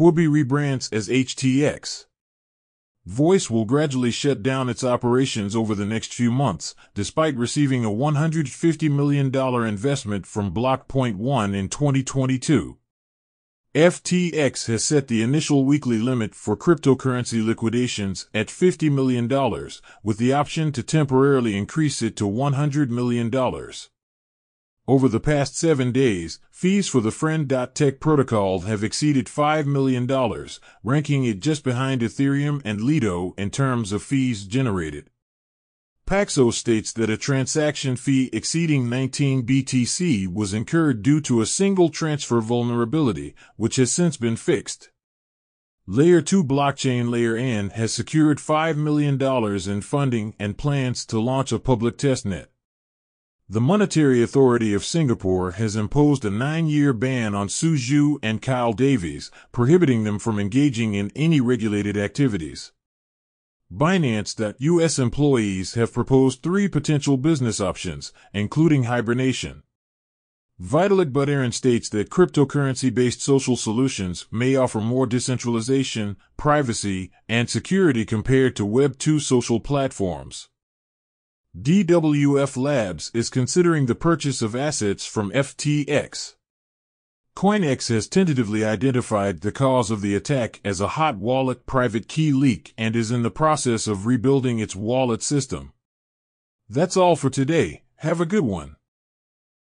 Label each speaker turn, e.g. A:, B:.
A: Huobi rebrands as HTX. Voice will gradually shut down its operations over the next few months, despite receiving a $150 million investment from Blockpoint One in 2022. FTX has set the initial weekly limit for cryptocurrency liquidations at $50 million, with the option to temporarily increase it to $100 million. Over the past seven days, fees for the Friend.tech protocol have exceeded $5 million, ranking it just behind Ethereum and Lido in terms of fees generated. Paxos states that a transaction fee exceeding 19 BTC was incurred due to a single transfer vulnerability, which has since been fixed. Layer 2 blockchain Layer N has secured $5 million in funding and plans to launch a public testnet. The Monetary Authority of Singapore has imposed a nine-year ban on Su Zhu and Kyle Davies, prohibiting them from engaging in any regulated activities. Binance.US employees have proposed three potential business options, including hibernation. Vitalik Buterin states that cryptocurrency-based social solutions may offer more decentralization, privacy, and security compared to Web2 social platforms. DWF Labs is considering the purchase of assets from FTX. CoinEx has tentatively identified the cause of the attack as a hot wallet private key leak and is in the process of rebuilding its wallet system. That's all for today. Have a good one.